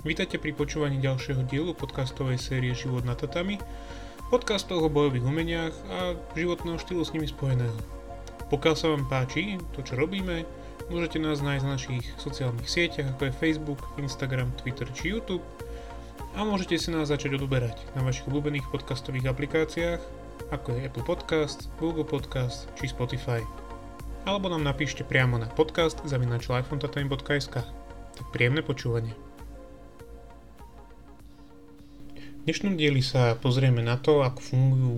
Vítajte pri počúvaní ďalšieho dielu podcastovej série Život na tatami, podcastov o bojových umeniach a životného štýlu s nimi spojeného. Pokiaľ sa vám páči to, čo robíme, môžete nás nájsť na našich sociálnych sieťach, ako je Facebook, Instagram, Twitter či YouTube a môžete si nás začať odoberať na vašich obľúbených podcastových aplikáciách, ako je Apple Podcast, Google Podcast či Spotify. Alebo nám napíšte priamo na podcast zavinačlifeontatami.sk. Tak príjemné počúvanie. Dnešnom dieli sa pozrieme na to, ako fungujú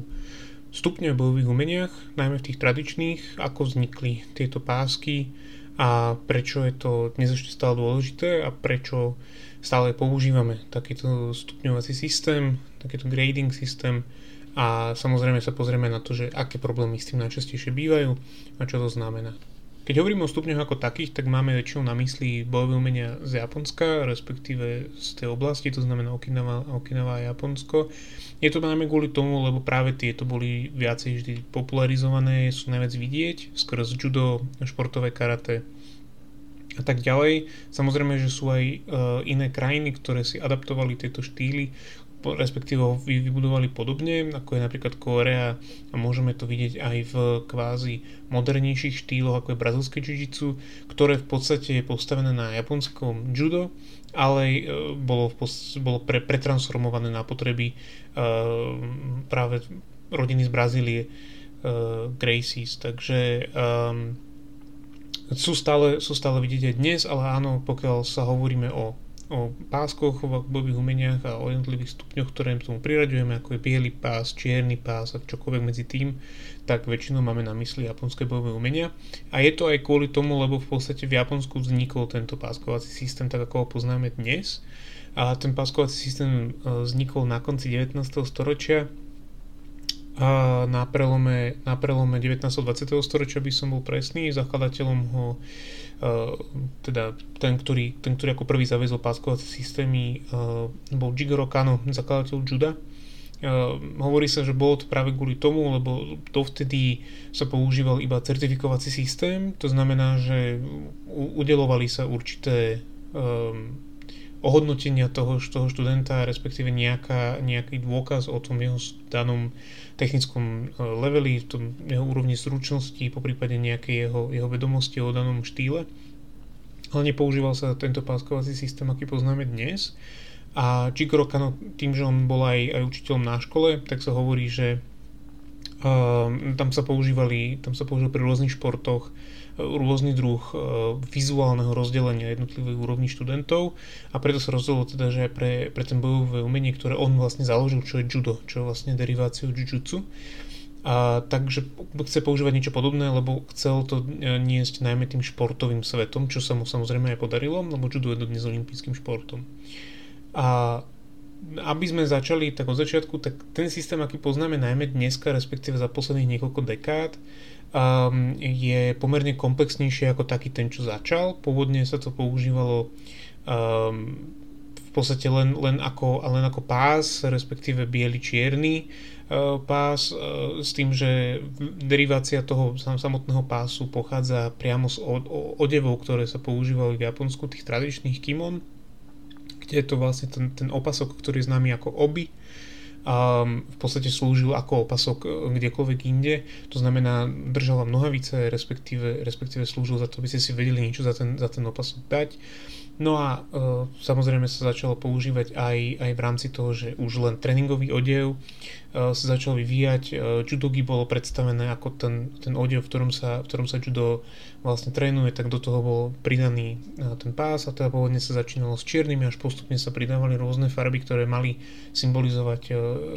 stupne v bojových umeniach, najmä v tých tradičných, ako vznikli tieto pásky a prečo je to dnes ešte stále dôležité a prečo stále používame takýto stupňovací systém, takýto grading systém a samozrejme sa pozrieme na to, že aké problémy s tým najčastejšie bývajú a čo to znamená. Keď hovoríme o stupňoch ako takých, tak máme väčšinou na mysli bojové umenia z Japonska, respektíve z tej oblasti, to znamená Okinawa, Okinawa a Japonsko. Je to najmä kvôli tomu, lebo práve tieto boli viacej vždy popularizované, sú najviac vidieť skrz judo, športové karate a tak ďalej. Samozrejme, že sú aj uh, iné krajiny, ktoré si adaptovali tieto štýly, respektíve ho vybudovali podobne, ako je napríklad Korea a môžeme to vidieť aj v kvázi modernejších štýloch, ako je brazilské jiu ktoré v podstate je postavené na japonskom judo, ale e, bolo, bolo pre, pretransformované na potreby uh, práve rodiny z Brazílie uh, Gracies, takže um, sú stále, sú stále vidieť aj dnes, ale áno, pokiaľ sa hovoríme o o páskoch v bojových umeniach a o jednotlivých stupňoch, ktoré tomu priraďujeme, ako je biely pás, čierny pás a čokoľvek medzi tým, tak väčšinou máme na mysli japonské bojové umenia. A je to aj kvôli tomu, lebo v podstate v Japonsku vznikol tento páskovací systém, tak ako ho poznáme dnes. A ten páskovací systém e, vznikol na konci 19. storočia a na prelome, na prelome 19. 20. storočia by som bol presný, zakladateľom ho teda ten ktorý, ten, ktorý ako prvý zaviezol páskovacie systémy uh, bol Jigoro Kano, zakladateľ juda. Uh, hovorí sa, že bolo to práve kvôli tomu, lebo dovtedy sa používal iba certifikovací systém, to znamená, že udelovali sa určité um, ohodnotenia toho, toho študenta, respektíve nejaká, nejaký dôkaz o tom jeho danom technickom e, leveli, v tom jeho úrovni zručnosti, po prípade nejaké jeho, jeho vedomosti o danom štýle. Ale nepoužíval sa tento páskovací systém, aký poznáme dnes. A Chikoro Kano, tým, že on bol aj, aj učiteľom na škole, tak sa hovorí, že um, tam sa používali, tam sa používali pri rôznych športoch rôzny druh e, vizuálneho rozdelenia jednotlivých úrovní študentov a preto sa rozhodlo teda, že aj pre, pre ten bojové umenie, ktoré on vlastne založil, čo je judo, čo je vlastne deriváciu jujutsu, a takže chce používať niečo podobné, lebo chcel to e, niesť najmä tým športovým svetom, čo sa mu samozrejme aj podarilo, lebo judo je dnes olympijským športom. A aby sme začali tak od začiatku, tak ten systém, aký poznáme najmä dneska, respektíve za posledných niekoľko dekád, um, je pomerne komplexnejšie ako taký ten, čo začal. Pôvodne sa to používalo um, v podstate len, len, ako, len ako pás, respektíve biely čierny uh, pás, uh, s tým, že derivácia toho samotného pásu pochádza priamo z odevov, ktoré sa používali v Japonsku, tých tradičných kimon, kde je to vlastne ten, ten opasok, ktorý je známy ako obi, a v podstate slúžil ako opasok e, kdekoľvek inde. To znamená, držala nohavice, respektíve, respektíve slúžil za to, aby ste si vedeli niečo za ten, za ten opasok dať. No a e, samozrejme sa začalo používať aj, aj v rámci toho, že už len tréningový odev e, sa začal vyvíjať. E, judogi bolo predstavené ako ten, ten odev, v ktorom, sa, v ktorom sa judo vlastne trénuje, tak do toho bol pridaný e, ten pás a teda pôvodne sa začínalo s čiernymi, až postupne sa pridávali rôzne farby, ktoré mali symbolizovať e,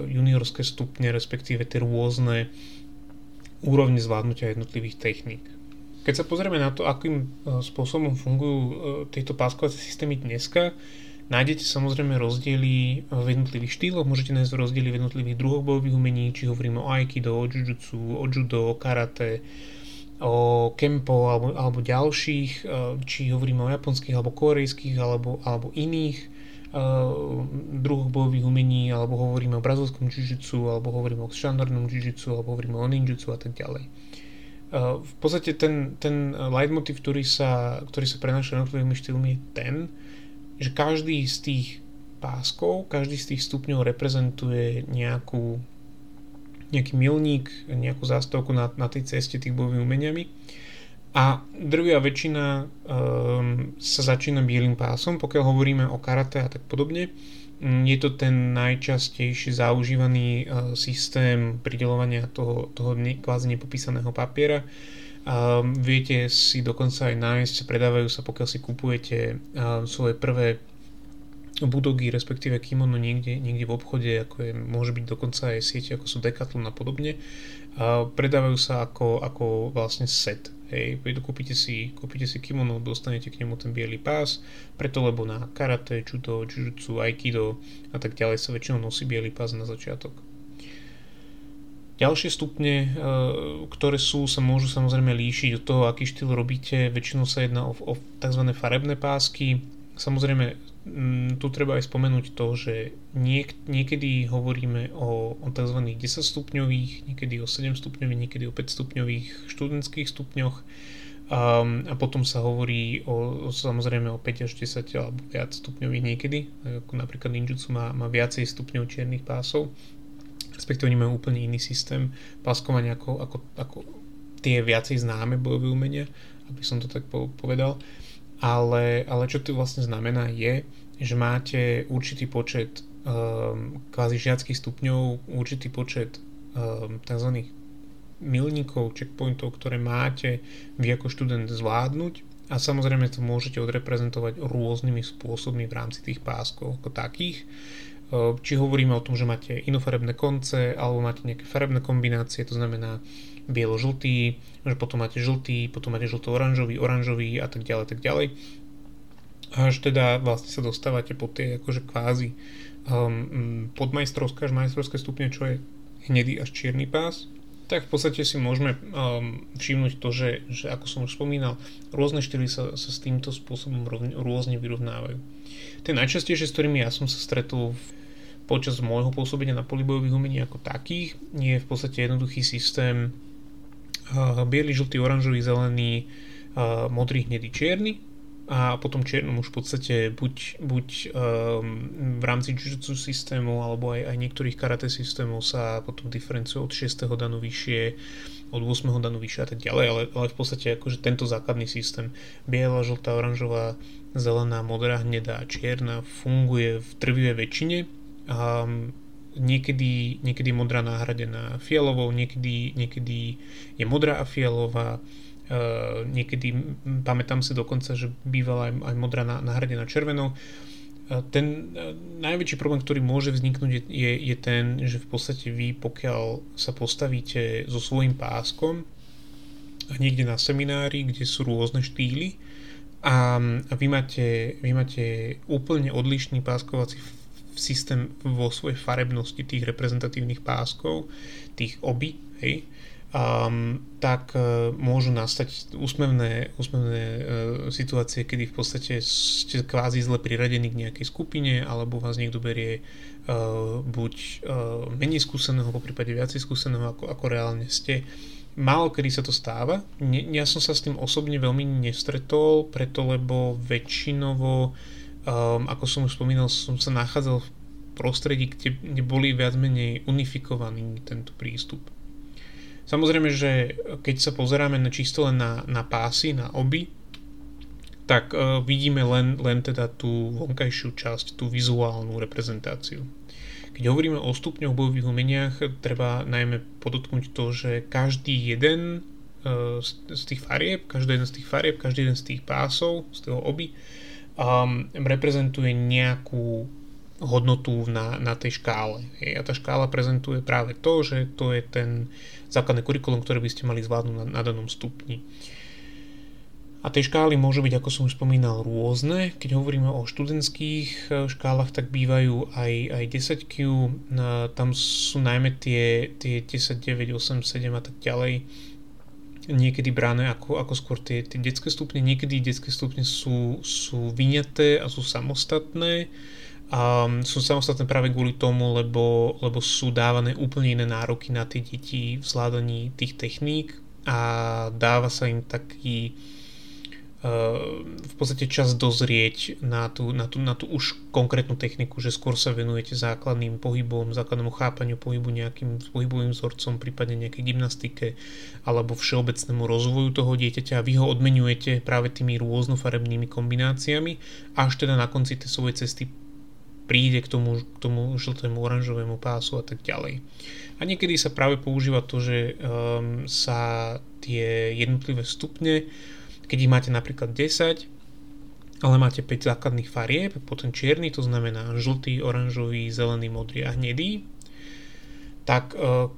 juniorské stupne, respektíve tie rôzne úrovne zvládnutia jednotlivých techník. Keď sa pozrieme na to, akým e, spôsobom fungujú e, tieto páskovacie systémy dneska, nájdete samozrejme rozdiely v jednotlivých štýloch, môžete nájsť rozdiely v jednotlivých druhoch bojových umení, či hovoríme o aikido, o jujutsu, o judo, o karate, o kempo alebo, alebo ďalších, e, či hovoríme o japonských alebo korejských alebo, alebo iných druhoch bojových umení, alebo hovoríme o brazilskom jiu alebo hovoríme o štandardnom jiu alebo hovoríme o ninjutsu a tak ďalej. V podstate ten, ten leitmotiv, ktorý sa, ktorý sa prenáša jednotlivými štýlmi je ten, že každý z tých páskov, každý z tých stupňov reprezentuje nejakú, nejaký milník, nejakú zástavku na, na tej ceste tých bojovými umeniami. A drvia väčšina um, sa začína bielým pásom, pokiaľ hovoríme o karate a tak podobne. Je to ten najčastejší zaužívaný uh, systém pridelovania toho, toho ne, kvázi nepopísaného papiera. Viete si dokonca aj nájsť, predávajú sa, pokiaľ si kupujete uh, svoje prvé budogy, respektíve kimono niekde, niekde v obchode, ako je, môže byť dokonca aj siete, ako sú Decathlon a podobne. Predávajú sa ako, ako vlastne set. Hej, kúpite si, kúpite si kimono, dostanete k nemu ten biely pás, preto lebo na karate, judo, jujutsu, aikido a tak ďalej sa väčšinou nosí biely pás na začiatok. Ďalšie stupne, e, ktoré sú, sa môžu samozrejme líšiť od toho, aký štýl robíte. Väčšinou sa jedná o, o tzv. farebné pásky. Samozrejme, Mm, tu treba aj spomenúť to, že niek- niekedy hovoríme o, o tzv. 10 stupňových, niekedy o 7 stupňových, niekedy o 5 stupňových študentských stupňoch. Um, a potom sa hovorí o, o samozrejme o 5 až 10 alebo viac stupňových niekedy, ako napríklad ninjutsu má, má viacej stupňov čiernych pásov, respektíve oni majú úplne iný systém páskovania ako, ako, ako tie viacej známe bojové umenia, aby som to tak povedal ale, ale čo to vlastne znamená je, že máte určitý počet um, kvázi žiackých stupňov, určitý počet um, tzv. milníkov, checkpointov, ktoré máte vy ako študent zvládnuť a samozrejme to môžete odreprezentovať rôznymi spôsobmi v rámci tých páskov ako takých. Ehm, či hovoríme o tom, že máte inofarebné konce alebo máte nejaké farebné kombinácie, to znamená bielo-žltý, že potom máte žltý, potom máte žlto-oranžový, oranžový a tak ďalej, tak ďalej. Až teda vlastne sa dostávate po tie akože kvázi um, podmajstrovské až majstrovské stupne, čo je hnedý až čierny pás, tak v podstate si môžeme um, všimnúť to, že, že ako som už spomínal, rôzne štýly sa, sa s týmto spôsobom rovne, rôzne vyrovnávajú. Tie najčastejšie, s ktorými ja som sa stretol v, počas môjho pôsobenia na polibojových umení ako takých, je v podstate jednoduchý systém biely, žltý, oranžový, zelený, modrý, hnedý, čierny a potom čiernom už v podstate buď, buď um, v rámci jujutsu systému alebo aj, aj niektorých karate systémov sa potom diferencujú od 6. danu vyššie, od 8. danu vyššie a tak ďalej, ale, ale v podstate akože tento základný systém biela, žltá, oranžová, zelená, modrá, hnedá a čierna funguje v trvivej väčšine. Um, niekedy, niekedy modrá náhradená fialovou, niekedy, niekedy je modrá a fialová, uh, niekedy, pamätám si dokonca, že bývala aj, aj modrá nahradená červenou. Uh, ten uh, najväčší problém, ktorý môže vzniknúť, je, je ten, že v podstate vy, pokiaľ sa postavíte so svojím páskom niekde na seminári, kde sú rôzne štýly, a, a vy, máte, vy máte úplne odlišný páskovací systém vo svojej farebnosti tých reprezentatívnych páskov, tých oby, hej, um, tak uh, môžu nastať úsmevné, úsmevné uh, situácie, kedy v podstate ste kvázi zle priradení k nejakej skupine, alebo vás niekto berie uh, buď uh, menej skúseného, po prípade viacej skúseného, ako, ako reálne ste. Málo kedy sa to stáva. Ne, ja som sa s tým osobne veľmi nestretol, preto lebo väčšinovo um, ako som už spomínal, som sa nachádzal v prostredí, kde, kde boli viac menej unifikovaný tento prístup. Samozrejme, že keď sa pozeráme na čisto len na, na pásy, na oby, tak uh, vidíme len, len teda tú vonkajšiu časť, tú vizuálnu reprezentáciu. Keď hovoríme o stupňoch bojových umeniach, treba najmä podotknúť to, že každý jeden uh, z, z tých farieb, každý jeden z tých farieb, každý jeden z tých pásov, z toho oby, um, reprezentuje nejakú hodnotu na, na tej škále. A tá škála prezentuje práve to, že to je ten základný kurikulum, ktorý by ste mali zvládnuť na, na danom stupni. A tie škály môžu byť, ako som už spomínal, rôzne. Keď hovoríme o študentských e, škálach, tak bývajú aj, aj 10Q, tam sú najmä tie, tie 10, 9, 8, 7 a tak ďalej niekedy brané ako, ako skôr tie, tie detské stupne. Niekedy detské stupne sú, sú vyňaté a sú samostatné. A sú samostatné práve kvôli tomu, lebo, lebo sú dávané úplne iné nároky na tie deti v zvládaní tých techník a dáva sa im taký v podstate čas dozrieť na tú, na, tú, na tú už konkrétnu techniku, že skôr sa venujete základným pohybom, základnému chápaniu pohybu nejakým pohybovým vzorcom, prípadne nejakej gymnastike alebo všeobecnému rozvoju toho dieťaťa a vy ho odmenujete práve tými rôznofarebnými kombináciami až teda na konci tej svojej cesty príde k tomu, k tomu žltému oranžovému pásu a tak ďalej. A niekedy sa práve používa to, že um, sa tie jednotlivé stupne keď ich máte napríklad 10, ale máte 5 základných farieb, potom čierny, to znamená žltý, oranžový, zelený, modrý a hnedý, tak uh,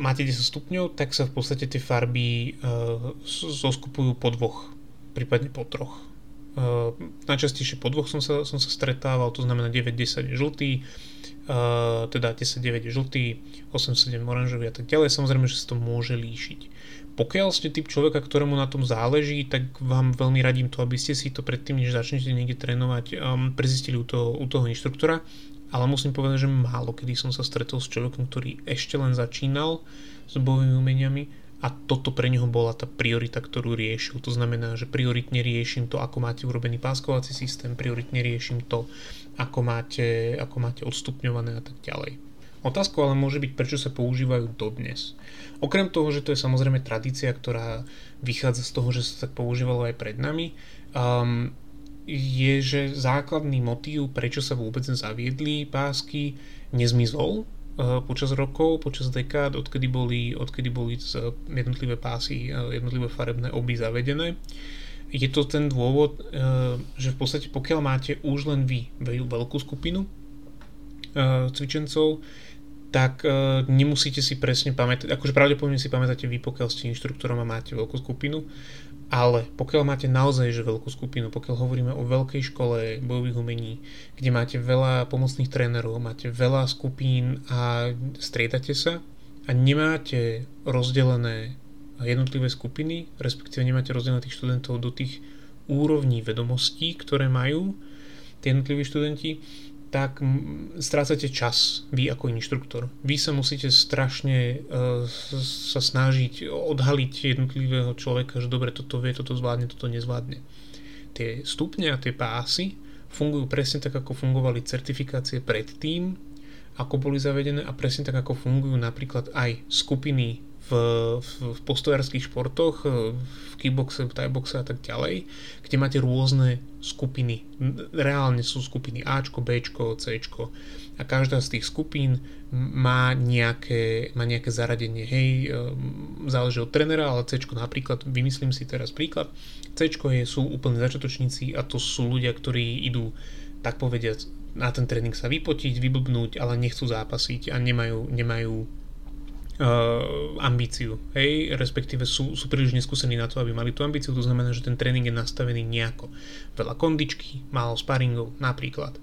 máte 10 stupňov, tak sa v podstate tie farby uh, zoskupujú po dvoch, prípadne po troch. Uh, najčastejšie po dvoch som sa, som sa stretával, to znamená 9-10 je žltý, uh, teda 10-9 je žltý, 8-7 oranžový a tak ďalej. Samozrejme, že sa to môže líšiť. Pokiaľ ste typ človeka, ktorému na tom záleží, tak vám veľmi radím to, aby ste si to predtým, než začnete niekde trénovať, um, prezistili u toho, u toho inštruktora. Ale musím povedať, že málo kedy som sa stretol s človekom, ktorý ešte len začínal s bojovými umeniami a toto pre neho bola tá priorita, ktorú riešil. To znamená, že prioritne riešim to, ako máte urobený páskovací systém, prioritne riešim to, ako máte, ako máte odstupňované a tak ďalej. Otázkou ale môže byť, prečo sa používajú dodnes. Okrem toho, že to je samozrejme tradícia, ktorá vychádza z toho, že sa tak používalo aj pred nami, um, je, že základný motív, prečo sa vôbec zaviedli pásky, nezmizol uh, počas rokov, počas dekád, odkedy boli, odkedy boli jednotlivé pásy, uh, jednotlivé farebné oby zavedené. Je to ten dôvod, uh, že v podstate pokiaľ máte už len vy veľkú skupinu uh, cvičencov, tak uh, nemusíte si presne pamätať, akože pravdepodobne si pamätáte vy, pokiaľ ste inštruktorom a máte veľkú skupinu, ale pokiaľ máte naozaj že veľkú skupinu, pokiaľ hovoríme o veľkej škole bojových umení, kde máte veľa pomocných trénerov, máte veľa skupín a striedate sa a nemáte rozdelené jednotlivé skupiny, respektíve nemáte rozdelené tých študentov do tých úrovní vedomostí, ktoré majú tie jednotliví študenti, tak strácate čas vy ako inštruktor. Vy sa musíte strašne uh, sa snažiť odhaliť jednotlivého človeka, že dobre, toto vie, toto zvládne, toto nezvládne. Tie stupne a tie pásy fungujú presne tak, ako fungovali certifikácie predtým, ako boli zavedené a presne tak, ako fungujú napríklad aj skupiny v, v, v športoch, v kickboxe, v thaiboxe a tak ďalej, kde máte rôzne skupiny. Reálne sú skupiny Ačko, Bčko, Cčko a každá z tých skupín má nejaké, má nejaké zaradenie. Hej, ehm, záleží od trenera, ale Cčko napríklad, vymyslím si teraz príklad, Cčko je, sú úplne začiatočníci a to sú ľudia, ktorí idú tak povediať na ten tréning sa vypotiť, vyblbnúť, ale nechcú zápasiť a nemajú, nemajú ambíciu, hej, respektíve sú, sú príliš neskúsení na to, aby mali tú ambíciu, to znamená, že ten tréning je nastavený nejako. Veľa kondičky, málo sparingov, napríklad.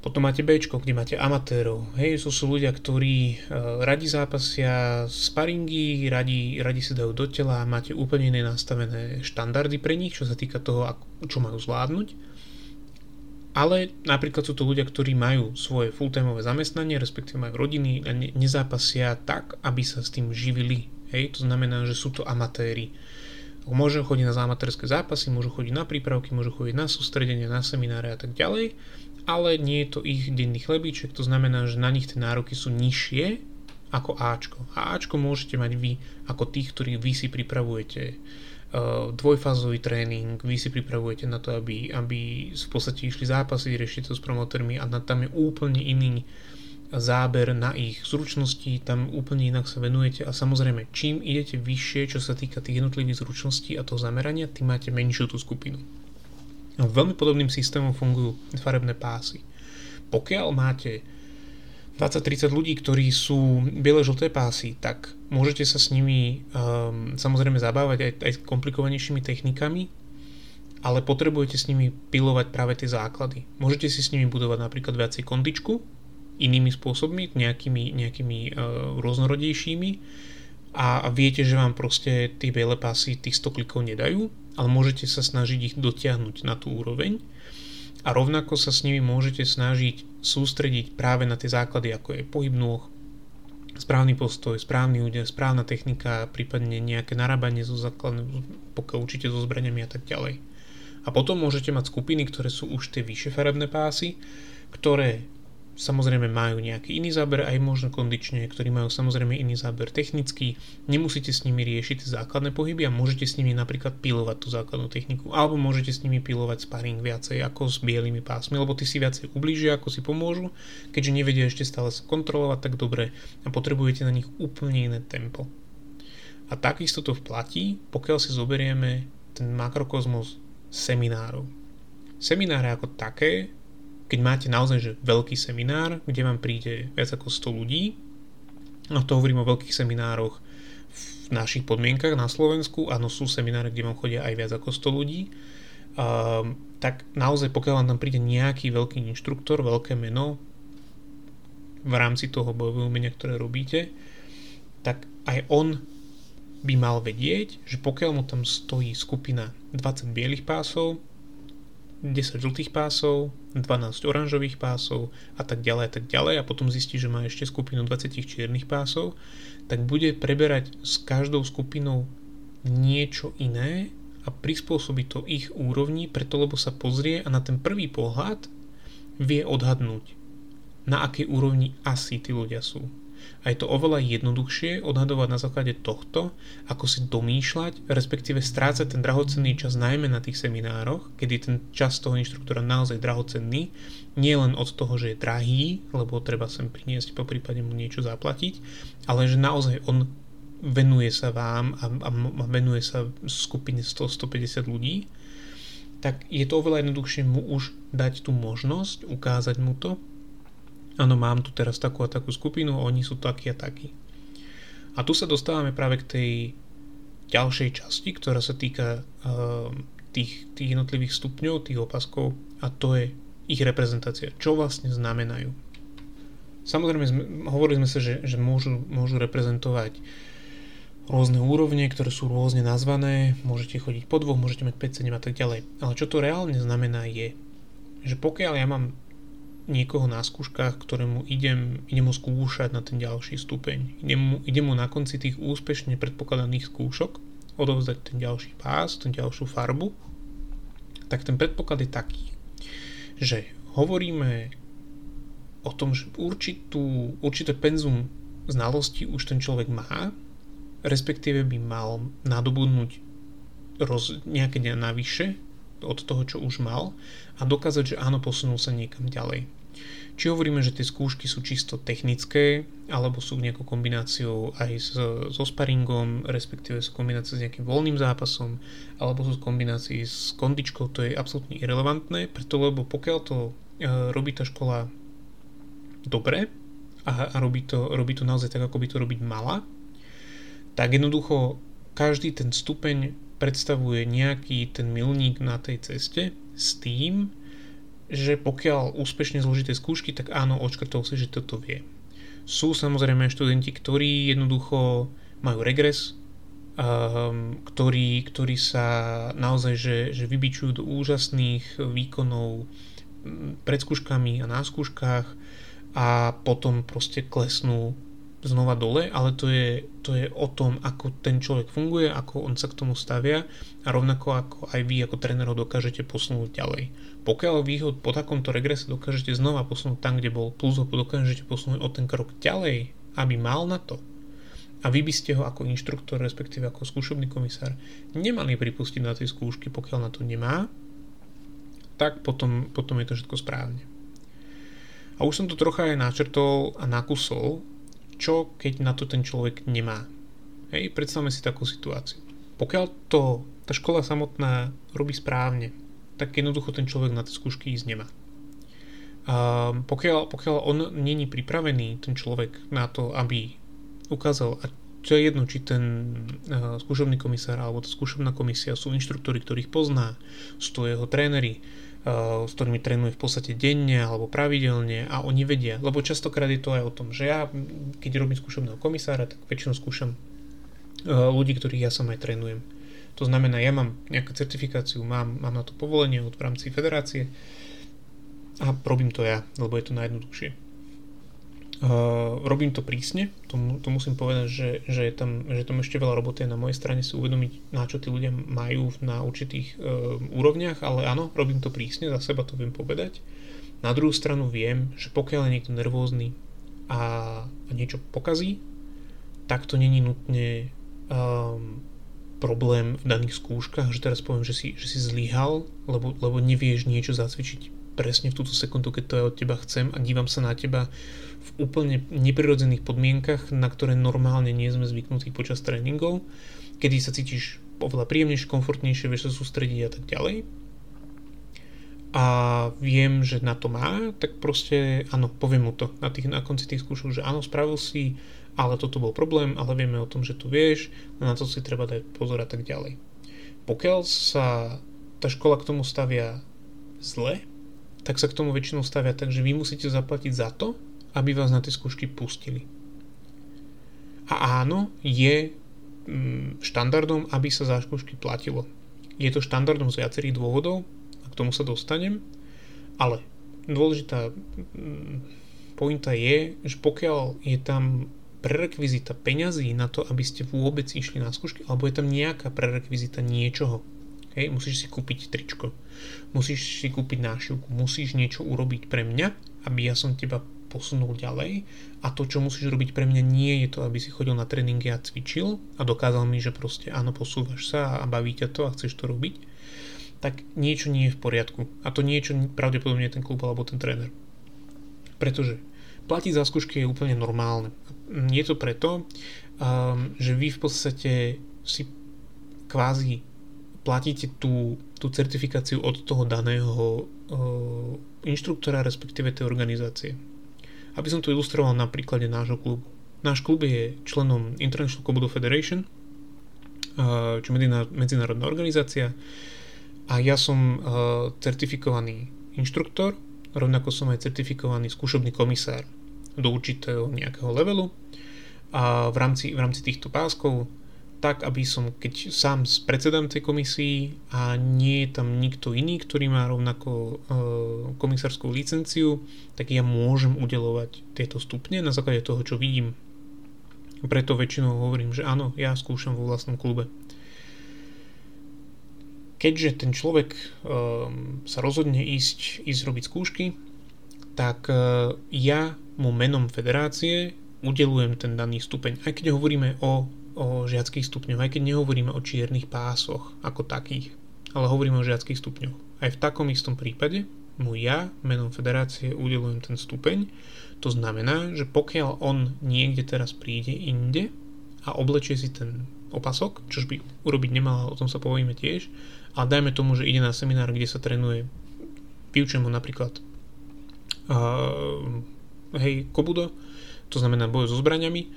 Potom máte B, kde máte amatérov. Hej, sú, sú ľudia, ktorí uh, radi zápasia sparingy, radi, radi si dajú do tela, máte úplne iné nastavené štandardy pre nich, čo sa týka toho, čo majú zvládnuť ale napríklad sú to ľudia, ktorí majú svoje full-timeové zamestnanie, respektíve majú rodiny a ne- nezápasia tak, aby sa s tým živili. Hej, to znamená, že sú to amatéri. Môžu chodiť na amatérske zápasy, môžu chodiť na prípravky, môžu chodiť na sústredenie, na semináre a tak ďalej, ale nie je to ich denný chlebíček, to znamená, že na nich tie nároky sú nižšie ako Ačko. A Ačko môžete mať vy ako tých, ktorí vy si pripravujete dvojfázový tréning, vy si pripravujete na to, aby, aby v podstate išli zápasy, riešiť to s promotormi a tam je úplne iný záber na ich zručnosti, tam úplne inak sa venujete a samozrejme, čím idete vyššie, čo sa týka tých jednotlivých zručností a toho zamerania, tým máte menšiu tú skupinu. Veľmi podobným systémom fungujú farebné pásy. Pokiaľ máte 20-30 ľudí, ktorí sú biele žlté pásy, tak môžete sa s nimi um, samozrejme zabávať aj, aj komplikovanejšími technikami, ale potrebujete s nimi pilovať práve tie základy. Môžete si s nimi budovať napríklad viacej kondičku, inými spôsobmi, nejakými, nejakými uh, rôznorodejšími a, a viete, že vám proste tie biele pásy tých 100 klikov nedajú, ale môžete sa snažiť ich dotiahnuť na tú úroveň a rovnako sa s nimi môžete snažiť sústrediť práve na tie základy, ako je pohyb nôh, správny postoj, správny úder, správna technika, prípadne nejaké narábanie so základným pokiaľ učíte so zbraniami a tak ďalej. A potom môžete mať skupiny, ktoré sú už tie vyššie farebné pásy, ktoré samozrejme majú nejaký iný záber, aj možno kondične, ktorí majú samozrejme iný záber technický. Nemusíte s nimi riešiť základné pohyby a môžete s nimi napríklad pilovať tú základnú techniku, alebo môžete s nimi pilovať sparring viacej ako s bielými pásmi, lebo tí si viacej ublížia, ako si pomôžu, keďže nevedia ešte stále sa kontrolovať tak dobre a potrebujete na nich úplne iné tempo. A takisto to platí, pokiaľ si zoberieme ten makrokozmos seminárov. Semináre ako také keď máte naozaj že veľký seminár, kde vám príde viac ako 100 ľudí, no to hovorím o veľkých seminároch v našich podmienkach na Slovensku, áno sú semináre, kde vám chodia aj viac ako 100 ľudí, um, tak naozaj pokiaľ vám tam príde nejaký veľký inštruktor, veľké meno v rámci toho bojového umenia, ktoré robíte, tak aj on by mal vedieť, že pokiaľ mu tam stojí skupina 20 bielých pásov, 10 žltých pásov, 12 oranžových pásov a tak ďalej a tak ďalej a potom zistí, že má ešte skupinu 20 čiernych pásov, tak bude preberať s každou skupinou niečo iné a prispôsobiť to ich úrovni, preto lebo sa pozrie a na ten prvý pohľad vie odhadnúť, na akej úrovni asi tí ľudia sú. A je to oveľa jednoduchšie odhadovať na základe tohto, ako si domýšľať, respektíve strácať ten drahocenný čas najmä na tých seminároch, kedy ten čas toho inštruktora naozaj drahocenný, nie len od toho, že je drahý, lebo treba sem priniesť, po prípade mu niečo zaplatiť, ale že naozaj on venuje sa vám a, a, a venuje sa skupine 100-150 ľudí, tak je to oveľa jednoduchšie mu už dať tú možnosť, ukázať mu to áno, mám tu teraz takú a takú skupinu, oni sú takí a takí. A tu sa dostávame práve k tej ďalšej časti, ktorá sa týka uh, tých, tých jednotlivých stupňov, tých opaskov a to je ich reprezentácia. Čo vlastne znamenajú? Samozrejme, sme, hovorili sme sa, že, že môžu, môžu reprezentovať rôzne úrovne, ktoré sú rôzne nazvané, môžete chodiť po dvoch, môžete mať 5, 7 a tak ďalej. Ale čo to reálne znamená je, že pokiaľ ja mám niekoho na skúškach, ktorému idem, idem ho skúšať na ten ďalší stupeň. Idem mu, idem mu na konci tých úspešne predpokladaných skúšok odovzdať ten ďalší pás, ten ďalšiu farbu, tak ten predpoklad je taký, že hovoríme o tom, že určitú, určité penzum znalosti už ten človek má, respektíve by mal nadobudnúť roz, nejaké navyše od toho, čo už mal a dokázať, že áno, posunul sa niekam ďalej. Či hovoríme, že tie skúšky sú čisto technické, alebo sú nejakou kombináciou aj s, so sparingom, respektíve sú kombináciou s nejakým voľným zápasom, alebo sú kombinácii s kondičkou, to je absolútne irrelevantné, preto lebo pokiaľ to e, robí tá škola dobre a, a robí, to, robí to naozaj tak, ako by to robiť mala, tak jednoducho každý ten stupeň predstavuje nejaký ten milník na tej ceste s tým, že pokiaľ úspešne zložité skúšky, tak áno, odškrtol si, že toto vie. Sú samozrejme študenti, ktorí jednoducho majú regres, um, ktorí, ktorí sa naozaj že, že vybičujú do úžasných výkonov pred skúškami a na skúškach a potom proste klesnú znova dole, ale to je, to je o tom, ako ten človek funguje, ako on sa k tomu stavia a rovnako ako aj vy ako tréner ho dokážete posunúť ďalej. Pokiaľ vy ho po takomto regrese dokážete znova posunúť tam, kde bol, plus ho dokážete posunúť o ten krok ďalej, aby mal na to, a vy by ste ho ako inštruktor, respektíve ako skúšobný komisár, nemali pripustiť na tej skúšky, pokiaľ na to nemá, tak potom, potom je to všetko správne. A už som to trocha aj načrtol a nakusol, čo keď na to ten človek nemá. Hej, predstavme si takú situáciu. Pokiaľ to tá škola samotná robí správne, tak jednoducho ten človek na tie skúšky ísť nemá. A pokiaľ, pokiaľ on není pripravený, ten človek, na to, aby ukázal, a čo je jedno, či ten uh, skúšobný komisár alebo tá skúšobná komisia sú inštruktori, ktorých pozná, sú to jeho tréneri, uh, s ktorými trénuje v podstate denne alebo pravidelne a oni vedia, lebo častokrát je to aj o tom, že ja keď robím skúšobného komisára, tak väčšinou skúšam uh, ľudí, ktorých ja som aj trénujem. To znamená, ja mám nejakú certifikáciu, mám, mám na to povolenie od v rámci federácie a robím to ja, lebo je to najjednoduchšie. Uh, robím to prísne, to, to musím povedať, že, že, je tam, že tam ešte veľa roboty na mojej strane si uvedomiť, na čo tí ľudia majú na určitých uh, úrovniach, ale áno, robím to prísne, za seba to viem povedať. Na druhú stranu viem, že pokiaľ je niekto nervózny a, a niečo pokazí, tak to není nutne um, problém v daných skúškach, že teraz poviem, že si, že si zlyhal, lebo, lebo nevieš niečo zacvičiť presne v túto sekundu, keď to ja od teba chcem a dívam sa na teba v úplne neprirodzených podmienkach, na ktoré normálne nie sme zvyknutí počas tréningov, kedy sa cítiš oveľa príjemnejšie, komfortnejšie, vieš sa sústrediť a tak ďalej. A viem, že na to má, tak proste áno, poviem mu to na, tých, na konci tých skúšok, že áno, spravil si, ale toto bol problém, ale vieme o tom, že tu vieš, na to si treba dať pozor a tak ďalej. Pokiaľ sa tá škola k tomu stavia zle, tak sa k tomu väčšinou stavia tak, že vy musíte zaplatiť za to, aby vás na tie skúšky pustili. A áno, je mm, štandardom, aby sa za skúšky platilo. Je to štandardom z viacerých dôvodov, a k tomu sa dostanem, ale dôležitá mm, pointa je, že pokiaľ je tam prerekvizita peňazí na to, aby ste vôbec išli na skúšky, alebo je tam nejaká prerekvizita niečoho, Hej, musíš si kúpiť tričko, musíš si kúpiť nášivku, musíš niečo urobiť pre mňa, aby ja som teba posunul ďalej a to, čo musíš robiť pre mňa nie je to, aby si chodil na tréningy a cvičil a dokázal mi, že proste áno, posúvaš sa a baví ťa to a chceš to robiť, tak niečo nie je v poriadku. A to niečo pravdepodobne je ten klub alebo ten tréner. Pretože platiť za skúšky je úplne normálne. Je to preto, um, že vy v podstate si kvázi platíte tú, tú certifikáciu od toho daného uh, inštruktora, respektíve tej organizácie. Aby som to ilustroval na príklade nášho klubu. Náš klub je členom International Kobudo Federation, uh, čo medzinárodná organizácia a ja som uh, certifikovaný inštruktor, rovnako som aj certifikovaný skúšobný komisár do určitého nejakého levelu a v rámci, v rámci týchto páskov tak, aby som, keď sám predsedám tej komisii a nie je tam nikto iný, ktorý má rovnako e, komisárskú licenciu, tak ja môžem udelovať tieto stupne na základe toho, čo vidím. Preto väčšinou hovorím, že áno, ja skúšam vo vlastnom klube. Keďže ten človek e, sa rozhodne ísť, ísť robiť skúšky, tak e, ja mu menom federácie udelujem ten daný stupeň. Aj keď hovoríme o o žiackých stupňoch, aj keď nehovoríme o čiernych pásoch ako takých, ale hovoríme o žiackých stupňoch. Aj v takom istom prípade mu ja menom federácie udelujem ten stupeň. To znamená, že pokiaľ on niekde teraz príde inde a oblečie si ten opasok, čož by urobiť nemal, o tom sa povíme tiež, ale dajme tomu, že ide na seminár, kde sa trénuje, vyučujem ho napríklad hej, kobudo, to znamená boj so zbraňami,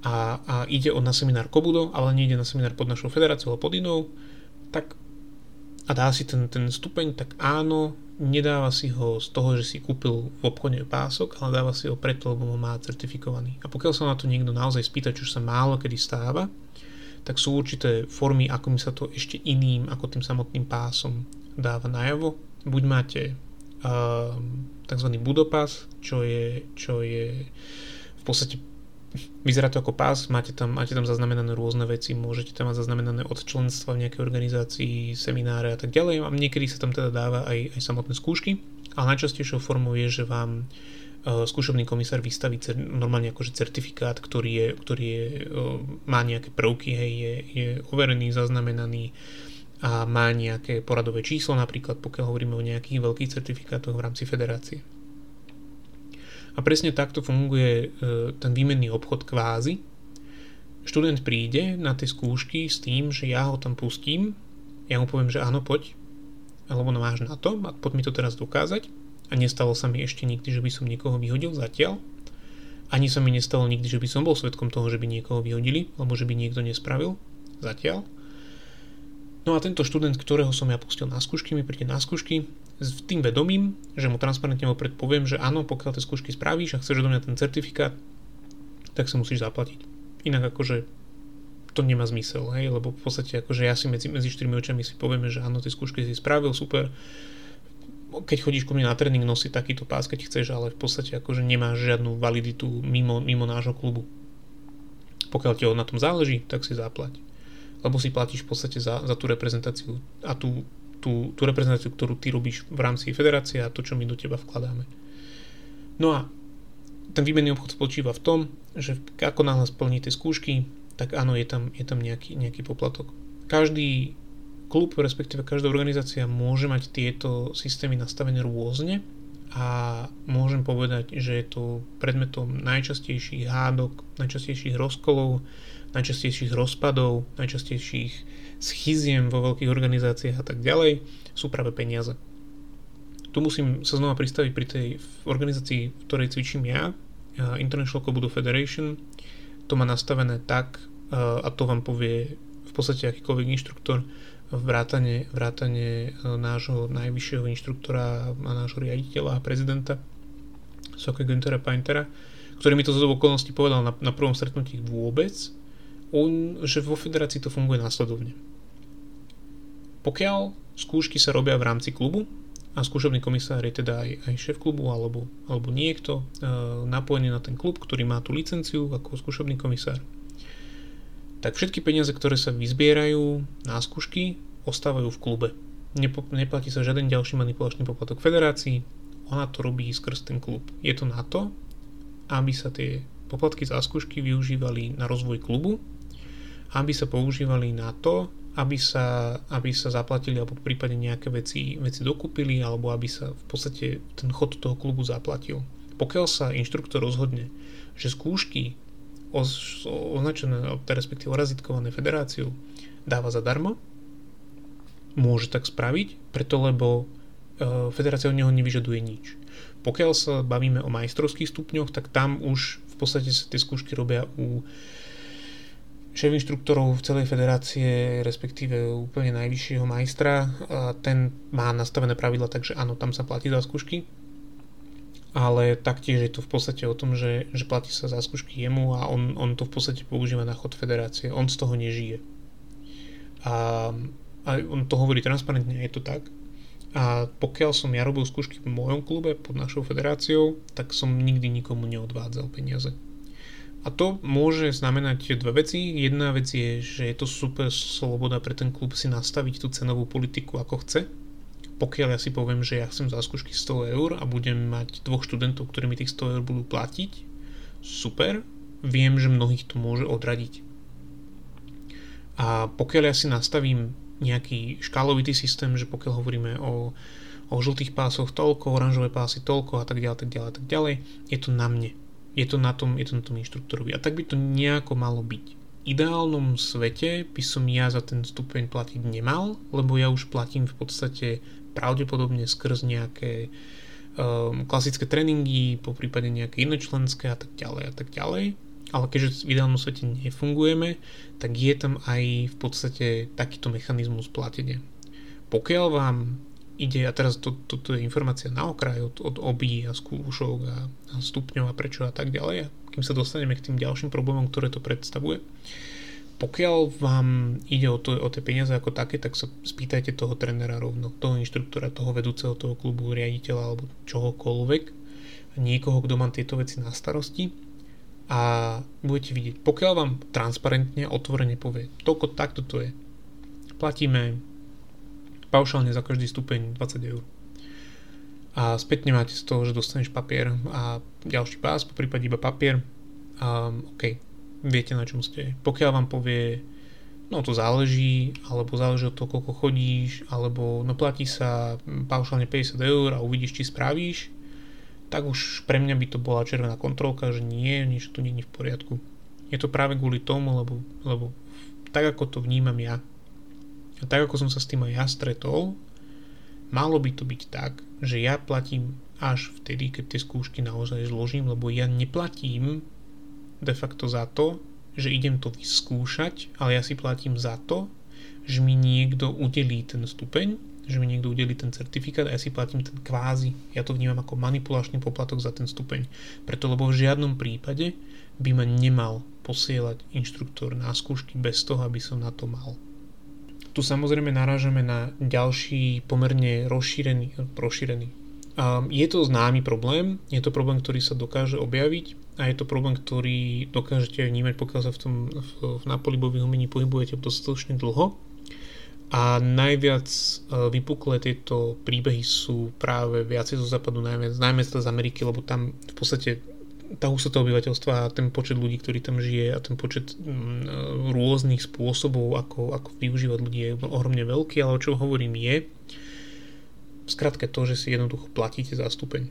a, a ide on na seminár Kobudo, ale nie ide na seminár pod našou federáciou, ale pod inou, tak a dá si ten, ten stupeň, tak áno, nedáva si ho z toho, že si kúpil v obchode pások, ale dáva si ho preto, lebo ho má certifikovaný. A pokiaľ sa na to niekto naozaj spýta, čo sa málo kedy stáva, tak sú určité formy, ako mi sa to ešte iným, ako tým samotným pásom dáva najavo. Buď máte tzv. budopas, čo je, čo je v podstate vyzerá to ako pás, máte tam, máte tam zaznamenané rôzne veci, môžete tam mať zaznamenané od členstva v nejakej organizácii, semináre a tak ďalej a niekedy sa tam teda dáva aj, aj samotné skúšky, ale najčastejšou formou je, že vám uh, skúšobný komisár vystaví cer- normálne akože certifikát, ktorý, je, ktorý je, uh, má nejaké prvky, hej, je, je overený, zaznamenaný a má nejaké poradové číslo napríklad, pokiaľ hovoríme o nejakých veľkých certifikátoch v rámci federácie. A presne takto funguje e, ten výmenný obchod kvázi. Študent príde na tie skúšky s tým, že ja ho tam pustím, ja mu poviem, že áno, poď, alebo no máš na to a poď mi to teraz dokázať. A nestalo sa mi ešte nikdy, že by som niekoho vyhodil zatiaľ. Ani sa mi nestalo nikdy, že by som bol svetkom toho, že by niekoho vyhodili, alebo že by niekto nespravil zatiaľ. No a tento študent, ktorého som ja pustil na skúšky, mi príde na skúšky s tým vedomím, že mu transparentne vopred poviem, že áno, pokiaľ tie skúšky spravíš a chceš do mňa ten certifikát, tak sa musíš zaplatiť. Inak akože to nemá zmysel, hej, lebo v podstate akože ja si medzi, medzi štyrmi očami si povieme, že áno, tie skúšky si spravil, super, keď chodíš ku mne na tréning, nosí takýto pás, keď chceš, ale v podstate akože nemáš žiadnu validitu mimo, mimo nášho klubu. Pokiaľ ti na tom záleží, tak si zaplať. Lebo si platíš v podstate za, za tú reprezentáciu a tú, tú, tú reprezentáciu, ktorú ty robíš v rámci federácie a to, čo my do teba vkladáme. No a ten výmenný obchod spočíva v tom, že ako náhle splní tie skúšky, tak áno, je tam, je tam nejaký, nejaký poplatok. Každý klub, respektíve každá organizácia môže mať tieto systémy nastavené rôzne a môžem povedať, že je to predmetom najčastejších hádok, najčastejších rozkolov, najčastejších rozpadov, najčastejších schiziem vo veľkých organizáciách a tak ďalej, sú práve peniaze. Tu musím sa znova pristaviť pri tej organizácii, v ktorej cvičím ja, International Kobudo Federation. To má nastavené tak, a to vám povie v podstate akýkoľvek inštruktor, vrátane, vrátane e, nášho najvyššieho inštruktora a nášho riaditeľa a prezidenta Soke Günthera Paintera, ktorý mi to z okolností povedal na, na prvom stretnutí vôbec, on, že vo federácii to funguje následovne. Pokiaľ skúšky sa robia v rámci klubu a skúšobný komisár je teda aj, aj šéf klubu alebo, alebo niekto e, napojený na ten klub, ktorý má tú licenciu ako skúšobný komisár, tak všetky peniaze, ktoré sa vyzbierajú na skúšky, ostávajú v klube. Nepo, neplatí sa žiaden ďalší manipulačný poplatok federácii, ona to robí skrz ten klub. Je to na to, aby sa tie poplatky za skúšky využívali na rozvoj klubu, aby sa používali na to, aby sa, aby sa zaplatili alebo prípadne nejaké veci, veci dokúpili alebo aby sa v podstate ten chod toho klubu zaplatil. Pokiaľ sa inštruktor rozhodne, že skúšky označené, respektíve orazitkované federáciu, dáva zadarmo, môže tak spraviť, preto lebo e, federácia od neho nevyžaduje nič. Pokiaľ sa bavíme o majstrovských stupňoch, tak tam už v podstate sa tie skúšky robia u šéf inštruktorov celej federácie, respektíve úplne najvyššieho majstra. Ten má nastavené pravidla, takže áno, tam sa platí za skúšky ale taktiež je to v podstate o tom, že, že platí sa za skúšky jemu a on, on to v podstate používa na chod federácie. On z toho nežije. A, a on to hovorí transparentne, je to tak. A pokiaľ som ja robil skúšky v mojom klube pod našou federáciou, tak som nikdy nikomu neodvádzal peniaze. A to môže znamenať dve veci. Jedna vec je, že je to super sloboda pre ten klub si nastaviť tú cenovú politiku ako chce pokiaľ ja si poviem, že ja chcem za skúšky 100 eur a budem mať dvoch študentov, ktorí mi tých 100 eur budú platiť, super, viem, že mnohých to môže odradiť. A pokiaľ ja si nastavím nejaký škálovitý systém, že pokiaľ hovoríme o, o žltých pásoch toľko, oranžové pásy toľko a tak ďalej, tak ďalej, tak ďalej, je to na mne. Je to na tom, je to na tom inštruktorovi. A tak by to nejako malo byť ideálnom svete by som ja za ten stupeň platiť nemal, lebo ja už platím v podstate pravdepodobne skrz nejaké um, klasické tréningy, po prípade nejaké iné členské a tak ďalej a tak ďalej. Ale keďže v ideálnom svete nefungujeme, tak je tam aj v podstate takýto mechanizmus platenia. Pokiaľ vám ide, a teraz toto to, to je informácia na okraj od, od obi a skúšok a, a stupňov a prečo a tak ďalej, a kým sa dostaneme k tým ďalším problémom, ktoré to predstavuje, pokiaľ vám ide o, to, o tie peniaze ako také, tak sa spýtajte toho trénera rovno, toho inštruktora, toho vedúceho toho klubu, riaditeľa alebo čohokoľvek, niekoho, kto má tieto veci na starosti a budete vidieť, pokiaľ vám transparentne, otvorene povie, toľko takto to je, platíme paušálne za každý stupeň 20 eur. A spätne máte z toho, že dostaneš papier a ďalší pás, po prípade iba papier. A, OK, viete na čom ste. Pokiaľ vám povie, no to záleží, alebo záleží od toho, koľko chodíš, alebo no platí sa paušálne 50 eur a uvidíš, či spravíš, tak už pre mňa by to bola červená kontrolka, že nie, niečo tu nie v poriadku. Je to práve kvôli tomu, lebo, lebo tak ako to vnímam ja, a tak ako som sa s tým aj ja stretol, malo by to byť tak, že ja platím až vtedy, keď tie skúšky naozaj zložím, lebo ja neplatím de facto za to, že idem to vyskúšať, ale ja si platím za to, že mi niekto udelí ten stupeň, že mi niekto udelí ten certifikát a ja si platím ten kvázi. Ja to vnímam ako manipulačný poplatok za ten stupeň. Preto, lebo v žiadnom prípade by ma nemal posielať inštruktor na skúšky bez toho, aby som na to mal. Tu samozrejme narážame na ďalší pomerne rozšírený, rozšírený. Je to známy problém, je to problém, ktorý sa dokáže objaviť a je to problém, ktorý dokážete vnímať, pokiaľ sa v tom v, v napolibových umení pohybujete dostatočne dlho. A najviac e, vypuklé tieto príbehy sú práve viacej zo západu, najmä, najmä z Ameriky, lebo tam v podstate tá hustota obyvateľstva a ten počet ľudí, ktorí tam žije a ten počet mm, rôznych spôsobov, ako, ako využívať ľudí je ohromne veľký, ale o čom hovorím je, skratke to, že si jednoducho platíte za stupeň.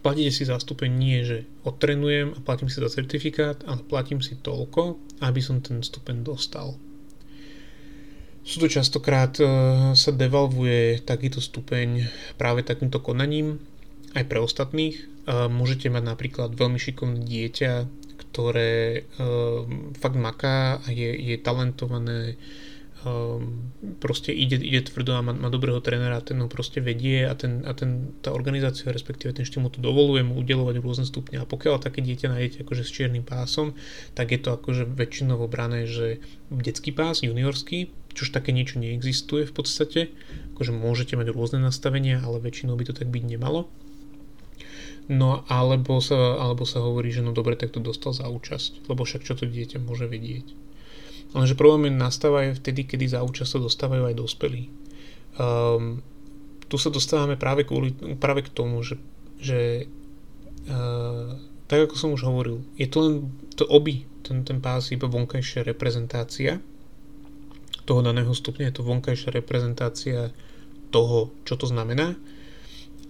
Platíte si za stupeň nie, že odtrenujem a platím si za certifikát, ale platím si toľko, aby som ten stupeň dostal. Sú to častokrát e, sa devalvuje takýto stupeň práve takýmto konaním aj pre ostatných môžete mať napríklad veľmi šikovné dieťa, ktoré um, fakt maká a je, je talentované, um, proste ide, ide tvrdo a má, má dobrého trénera, ten ho proste vedie a, ten, a ten, tá organizácia, respektíve ten štýl mu to dovoluje mu udelovať rôzne stupne. A pokiaľ také dieťa nájdete akože s čiernym pásom, tak je to akože väčšinou brané, že detský pás, juniorský, čož také niečo neexistuje v podstate, akože môžete mať rôzne nastavenia, ale väčšinou by to tak byť nemalo. No alebo sa, alebo sa hovorí, že no dobre, tak to dostal za účasť, lebo však čo to dieťa môže vedieť. Lenže problém nastáva aj vtedy, kedy za účasť sa dostávajú aj dospelí. Um, tu sa dostávame práve, kvôli, práve k tomu, že, že uh, tak ako som už hovoril, je to len to oby, ten, ten pás iba vonkajšia reprezentácia toho daného stupňa, je to vonkajšia reprezentácia toho, čo to znamená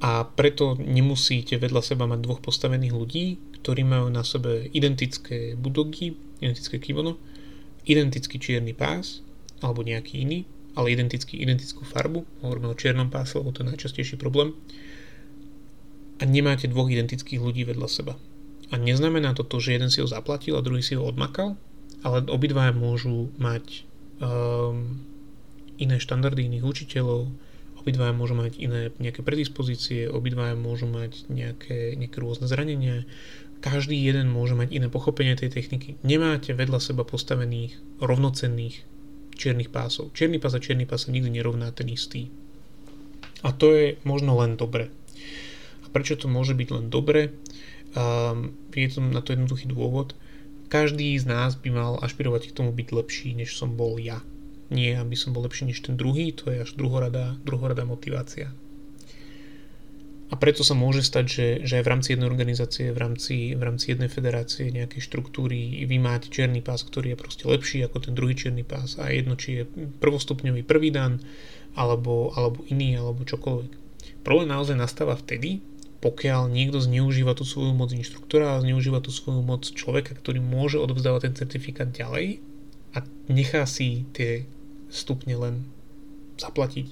a preto nemusíte vedľa seba mať dvoch postavených ľudí, ktorí majú na sebe identické budogy, identické kimono, identický čierny pás alebo nejaký iný, ale identický, identickú farbu, hovoríme o čiernom páse, lebo to je najčastejší problém a nemáte dvoch identických ľudí vedľa seba. A neznamená to, že jeden si ho zaplatil a druhý si ho odmakal, ale obidvaja môžu mať um, iné štandardy iných učiteľov, obidvaja môžu mať iné nejaké predispozície, obidvaja môžu mať nejaké, nejaké rôzne zranenia, každý jeden môže mať iné pochopenie tej techniky. Nemáte vedľa seba postavených rovnocenných čiernych pásov. Čierny pás a čierny pás sa nikdy nerovná ten istý. A to je možno len dobre. A prečo to môže byť len dobre? Um, je to na to jednoduchý dôvod. Každý z nás by mal ašpirovať k tomu byť lepší, než som bol ja nie aby som bol lepší než ten druhý, to je až druhoradá, druhoradá motivácia. A preto sa môže stať, že, že aj v rámci jednej organizácie, v rámci, v rámci jednej federácie, nejakej štruktúry vy máte čierny pás, ktorý je proste lepší ako ten druhý čierny pás a jedno, či je prvostupňový prvý dan, alebo, alebo iný, alebo čokoľvek. Problém naozaj nastáva vtedy, pokiaľ niekto zneužíva tú svoju moc inštruktora a zneužíva tú svoju moc človeka, ktorý môže odovzdávať ten certifikát ďalej a nechá si tie stupne len zaplatiť.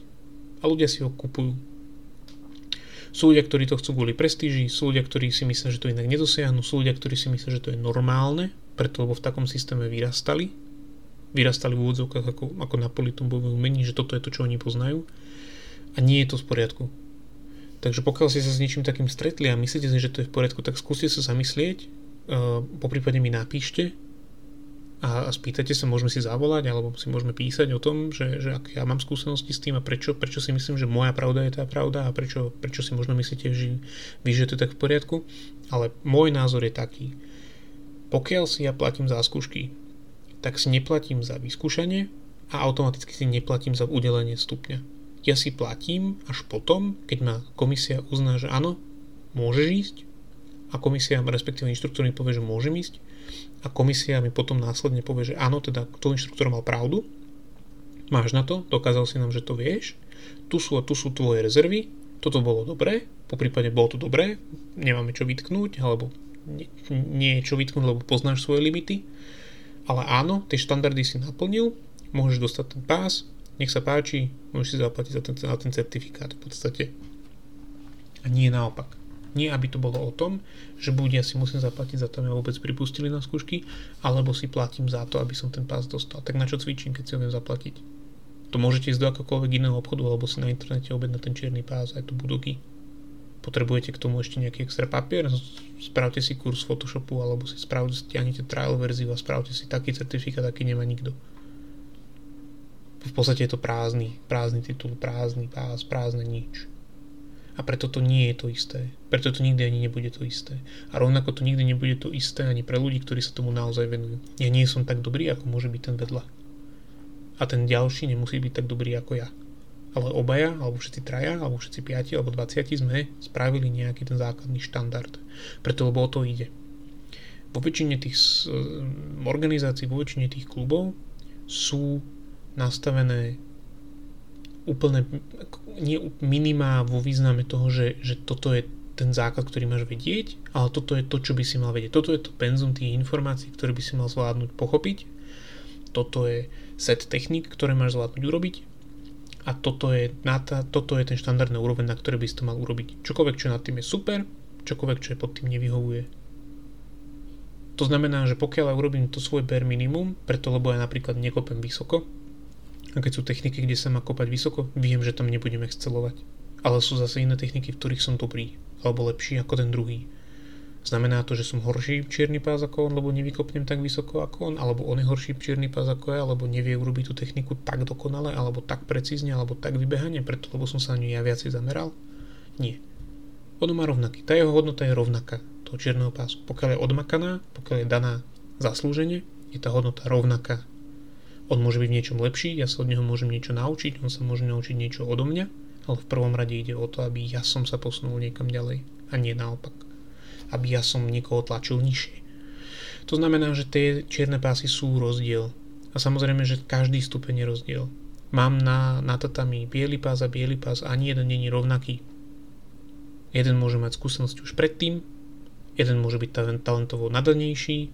A ľudia si ho kupujú. Sú ľudia, ktorí to chcú kvôli prestíži, sú ľudia, ktorí si myslia, že to inak nedosiahnu, sú ľudia, ktorí si myslia, že to je normálne, preto lebo v takom systéme vyrastali. Vyrastali v úvodzovkách ako, ako na politumbové umení, že toto je to, čo oni poznajú. A nie je to v poriadku. Takže pokiaľ ste sa s niečím takým stretli a myslíte si, že to je v poriadku, tak skúste sa zamyslieť, uh, po prípade mi napíšte, a, a spýtate sa, môžeme si zavolať alebo si môžeme písať o tom, že, že ak ja mám skúsenosti s tým a prečo, prečo si myslím, že moja pravda je tá pravda a prečo, prečo si možno myslíte, že vy, že to je tak v poriadku. Ale môj názor je taký. Pokiaľ si ja platím za skúšky, tak si neplatím za vyskúšanie a automaticky si neplatím za udelenie stupňa. Ja si platím až potom, keď ma komisia uzná, že áno, môžeš ísť a komisia, respektíve inštruktor mi povie, že môžem ísť, a komisia mi potom následne povie, že áno, teda to inštruktor mal pravdu, máš na to, dokázal si nám, že to vieš, tu sú a tu sú tvoje rezervy, toto bolo dobré, po prípade bolo to dobré, nemáme čo vytknúť, alebo nie, nie je čo vytknúť, lebo poznáš svoje limity, ale áno, tie štandardy si naplnil, môžeš dostať ten pás, nech sa páči, môžeš si zaplatiť za ten, za ten certifikát v podstate. A nie naopak. Nie, aby to bolo o tom, že buď ja si musím zaplatiť za to, aby vôbec pripustili na skúšky, alebo si platím za to, aby som ten pás dostal. Tak na čo cvičím, keď si ho viem zaplatiť? To môžete ísť do akokoľvek iného obchodu, alebo si na internete objednať ten čierny pás, aj tu budoky. Potrebujete k tomu ešte nejaký extra papier, spravte si kurz Photoshopu, alebo si spravte, stiahnete trial verziu a spravte si taký certifikát, aký nemá nikto. v podstate je to prázdny, prázdny titul, prázdny pás, prázdne nič. A preto to nie je to isté. Preto to nikdy ani nebude to isté. A rovnako to nikdy nebude to isté ani pre ľudí, ktorí sa tomu naozaj venujú. Ja nie som tak dobrý, ako môže byť ten vedľa. A ten ďalší nemusí byť tak dobrý ako ja. Ale obaja, alebo všetci traja, alebo všetci piati, alebo 20 sme spravili nejaký ten základný štandard. Preto lebo o to ide. Vo väčšine tých organizácií, vo väčšine tých klubov sú nastavené úplne nie minimá vo význame toho, že, že toto je ten základ, ktorý máš vedieť, ale toto je to, čo by si mal vedieť. Toto je to penzum tých informácií, ktoré by si mal zvládnuť pochopiť. Toto je set technik, ktoré máš zvládnuť urobiť. A toto je, na tá, toto je ten štandardný úroveň, na ktoré by si to mal urobiť. Čokoľvek, čo nad tým je super, čokoľvek, čo je pod tým nevyhovuje. To znamená, že pokiaľ ja urobím to svoje bare minimum, preto lebo ja napríklad nekopem vysoko, a keď sú techniky, kde sa má kopať vysoko, viem, že tam nebudem excelovať. Ale sú zase iné techniky, v ktorých som dobrý, alebo lepší ako ten druhý. Znamená to, že som horší čierny pás ako on, lebo nevykopnem tak vysoko ako on, alebo on je horší čierny pás ako ja, alebo nevie urobiť tú techniku tak dokonale, alebo tak precízne, alebo tak vybehanie, preto lebo som sa na ňu ja viacej zameral? Nie. Ono má rovnaký. Tá jeho hodnota je rovnaká toho čierneho pásu. Pokiaľ je odmakaná, pokiaľ je daná zaslúženie, je tá hodnota rovnaká on môže byť v niečom lepší, ja sa od neho môžem niečo naučiť, on sa môže naučiť niečo odo mňa, ale v prvom rade ide o to, aby ja som sa posunul niekam ďalej a nie naopak. Aby ja som niekoho tlačil nižšie. To znamená, že tie čierne pásy sú rozdiel. A samozrejme, že každý stupeň je rozdiel. Mám na, na tatami biely pás a biely pás ani jeden není rovnaký. Jeden môže mať skúsenosť už predtým, jeden môže byť talentovo nadanejší,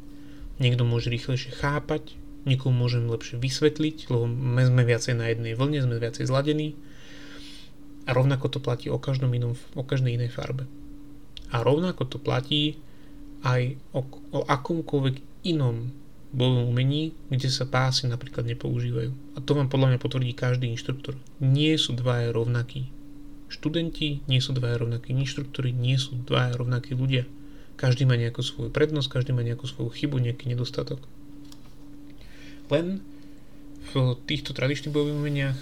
niekto môže rýchlejšie chápať, niekomu môžem lepšie vysvetliť, lebo sme viacej na jednej vlne, sme viacej zladení. A rovnako to platí o každom inom, o každej inej farbe. A rovnako to platí aj o, o akomkoľvek inom bojovom umení, kde sa pásy napríklad nepoužívajú. A to vám podľa mňa potvrdí každý inštruktor. Nie sú dvaja rovnakí. Študenti nie sú dvaja rovnakí inštruktori, nie sú dvaja rovnakí ľudia. Každý má nejakú svoju prednosť, každý má nejakú svoju chybu, nejaký nedostatok. Len v týchto tradičných bojových umeniach,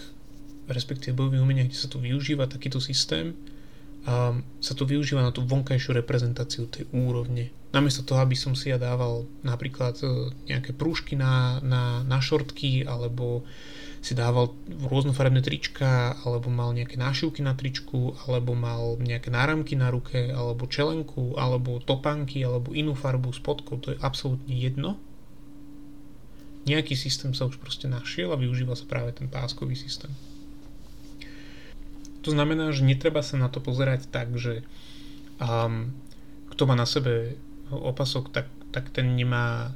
respektíve bojových umeniach, kde sa to využíva takýto systém, a sa to využíva na tú vonkajšiu reprezentáciu tej úrovne. Namiesto toho, aby som si ja dával napríklad e, nejaké prúžky na, na, na šortky, alebo si dával rôznofarebné trička, alebo mal nejaké nášivky na tričku, alebo mal nejaké náramky na ruke, alebo čelenku, alebo topánky, alebo inú farbu spodkov, to je absolútne jedno nejaký systém sa už proste našiel a využíva sa práve ten páskový systém. To znamená, že netreba sa na to pozerať tak, že um, kto má na sebe opasok, tak, tak ten nemá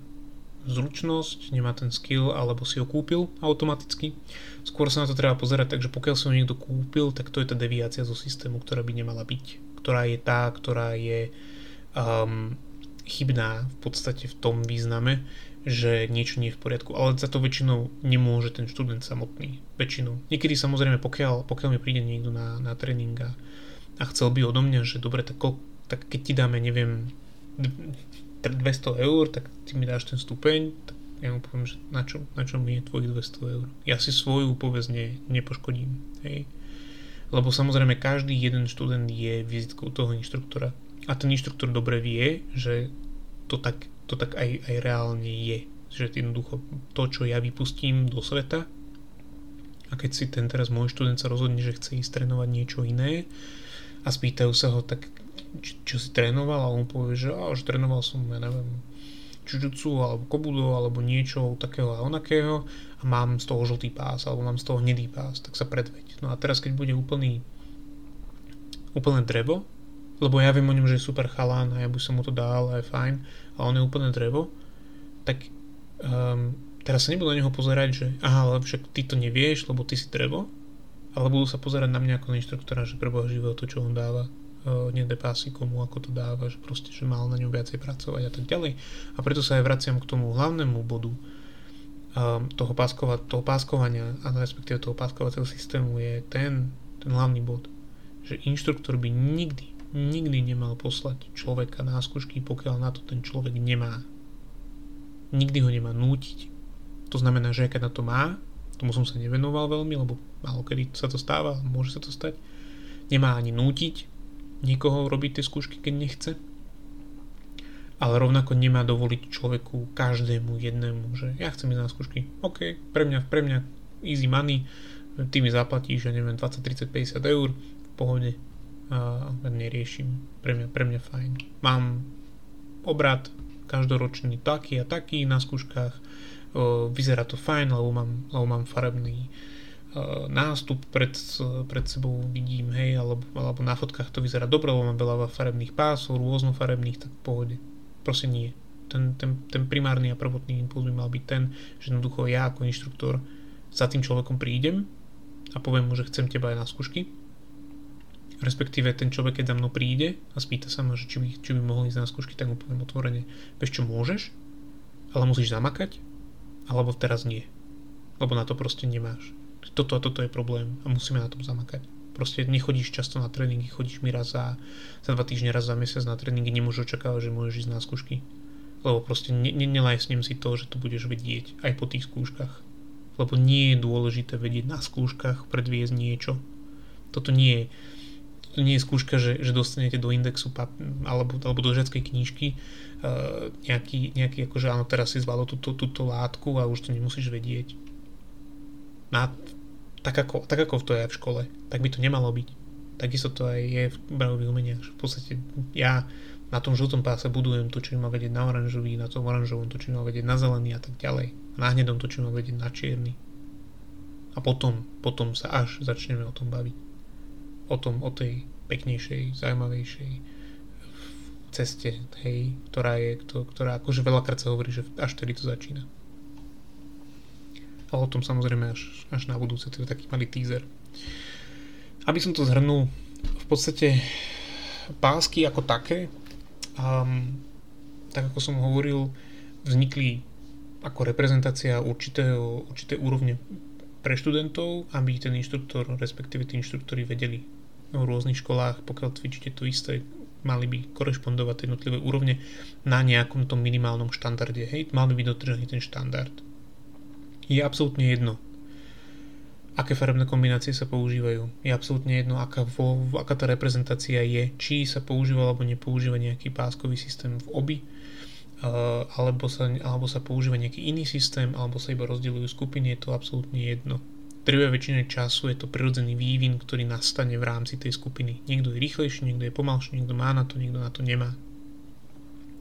zručnosť, nemá ten skill alebo si ho kúpil automaticky. Skôr sa na to treba pozerať tak, že pokiaľ si ho niekto kúpil, tak to je tá deviácia zo systému, ktorá by nemala byť. Ktorá je tá, ktorá je um, chybná v podstate v tom význame, že niečo nie je v poriadku, ale za to väčšinou nemôže ten študent samotný. Väčšinou. Niekedy samozrejme, pokiaľ, pokiaľ mi príde niekto na, na tréning a, a chcel by odo mňa, že dobre, tak, tak keď ti dáme, neviem, 200 eur, tak ty mi dáš ten stupeň, tak ja mu poviem, že na čo, na čo mi je tvojich 200 eur. Ja si svoju povesť ne, nepoškodím. Hej. Lebo samozrejme každý jeden študent je vizitkou toho inštruktora. A ten inštruktor dobre vie, že to tak to tak aj, aj reálne je. Že jednoducho to, čo ja vypustím do sveta a keď si ten teraz môj študent sa rozhodne, že chce ísť trénovať niečo iné a spýtajú sa ho tak, či, čo si trénoval a on povie, že, á, že trénoval som, ja neviem, čujutsu alebo kobudo alebo niečo takého a onakého a mám z toho žltý pás alebo mám z toho hnedý pás, tak sa predveď. No a teraz keď bude úplný úplné drevo, lebo ja viem o ňom, že je super chalán a ja by som mu to dal a je fajn a on je úplne drevo, tak um, teraz sa nebudú na neho pozerať, že aha, ale však ty to nevieš, lebo ty si drevo, ale budú sa pozerať na mňa ako na inštruktora, že preboha živého to, čo on dáva, uh, nedé pásy komu, ako to dáva, že proste, že mal na ňom viacej pracovať a tak ďalej. A preto sa aj vraciam k tomu hlavnému bodu um, toho, páskova, toho páskovania, a respektíve toho páskovacieho systému je ten, ten hlavný bod, že inštruktor by nikdy nikdy nemal poslať človeka na skúšky, pokiaľ na to ten človek nemá. Nikdy ho nemá nútiť. To znamená, že keď na to má, Tomu som sa nevenoval veľmi, lebo málo kedy sa to stáva, môže sa to stať. Nemá ani nútiť nikoho robiť tie skúšky, keď nechce. Ale rovnako nemá dovoliť človeku, každému jednému, že ja chcem ísť na skúšky. OK, pre mňa, pre mňa easy money, ty mi zaplatíš, ja neviem, 20, 30, 50 eur, v pohode, a neriešim. Pre mňa, pre mňa fajn. Mám obrad každoročný taký a taký na skúškach, vyzerá to fajn, lebo mám, lebo mám farebný nástup pred, pred sebou vidím, hej, alebo, alebo na fotkách to vyzerá dobre, lebo mám veľa farebných pásov, rôznofarebných, tak v pohode. Proste nie. Ten, ten, ten primárny a prvotný impuls by mal byť ten, že jednoducho ja ako inštruktor za tým človekom prídem a poviem mu, že chcem teba aj na skúšky. Respektíve ten človek, keď za mnou príde a spýta sa ma, že či by, či by mohol ísť na skúšky, tak mu poviem otvorene, vieš čo môžeš, ale musíš zamakať, alebo teraz nie. Lebo na to proste nemáš toto a toto je problém a musíme na tom zamakať. Proste nechodíš často na tréningy, chodíš mi raz za, za dva týždne, raz za mesiac na tréningy, nemôžu očakávať, že môžeš ísť na skúšky. Lebo proste ne, ne, si to, že to budeš vedieť aj po tých skúškach. Lebo nie je dôležité vedieť na skúškach predviesť niečo. Toto nie je to nie je skúška, že, že dostanete do indexu pap, alebo, alebo do žiackej knižky uh, nejaký, nejaký akože áno, teraz si zvládol túto, túto látku a už to nemusíš vedieť. Na, tak ako, tak ako to je v škole, tak by to nemalo byť. Takisto to aj je v brojových umeniach. V podstate ja na tom žltom páse budujem to, čo má vedieť na oranžový, na tom oranžovom to, čo má vedieť na zelený a tak ďalej. Na hnedom to, čo má vedieť na čierny. A potom, potom sa až začneme o tom baviť. O tom, o tej peknejšej, zaujímavejšej ceste, hej, ktorá je, ktorá akože veľakrát sa hovorí, že až vtedy to začína ale o tom samozrejme až, až na budúce, to je taký malý teaser. Aby som to zhrnul, v podstate pásky ako také, um, tak ako som hovoril, vznikli ako reprezentácia určitého, určité úrovne pre študentov, aby ten inštruktor, respektíve tí inštruktori vedeli v rôznych školách, pokiaľ cvičíte to isté, mali by korešpondovať jednotlivé úrovne na nejakom tom minimálnom štandarde. Hej, mal by byť dotržený ten štandard je absolútne jedno, aké farebné kombinácie sa používajú. Je absolútne jedno, aká, vo, aká tá reprezentácia je, či sa používa alebo nepoužíva nejaký páskový systém v obi, uh, alebo, sa, alebo sa používa nejaký iný systém, alebo sa iba rozdielujú skupiny, je to absolútne jedno. Trvá väčšine času je to prirodzený vývin, ktorý nastane v rámci tej skupiny. Niekto je rýchlejší, niekto je pomalší, niekto má na to, niekto na to nemá.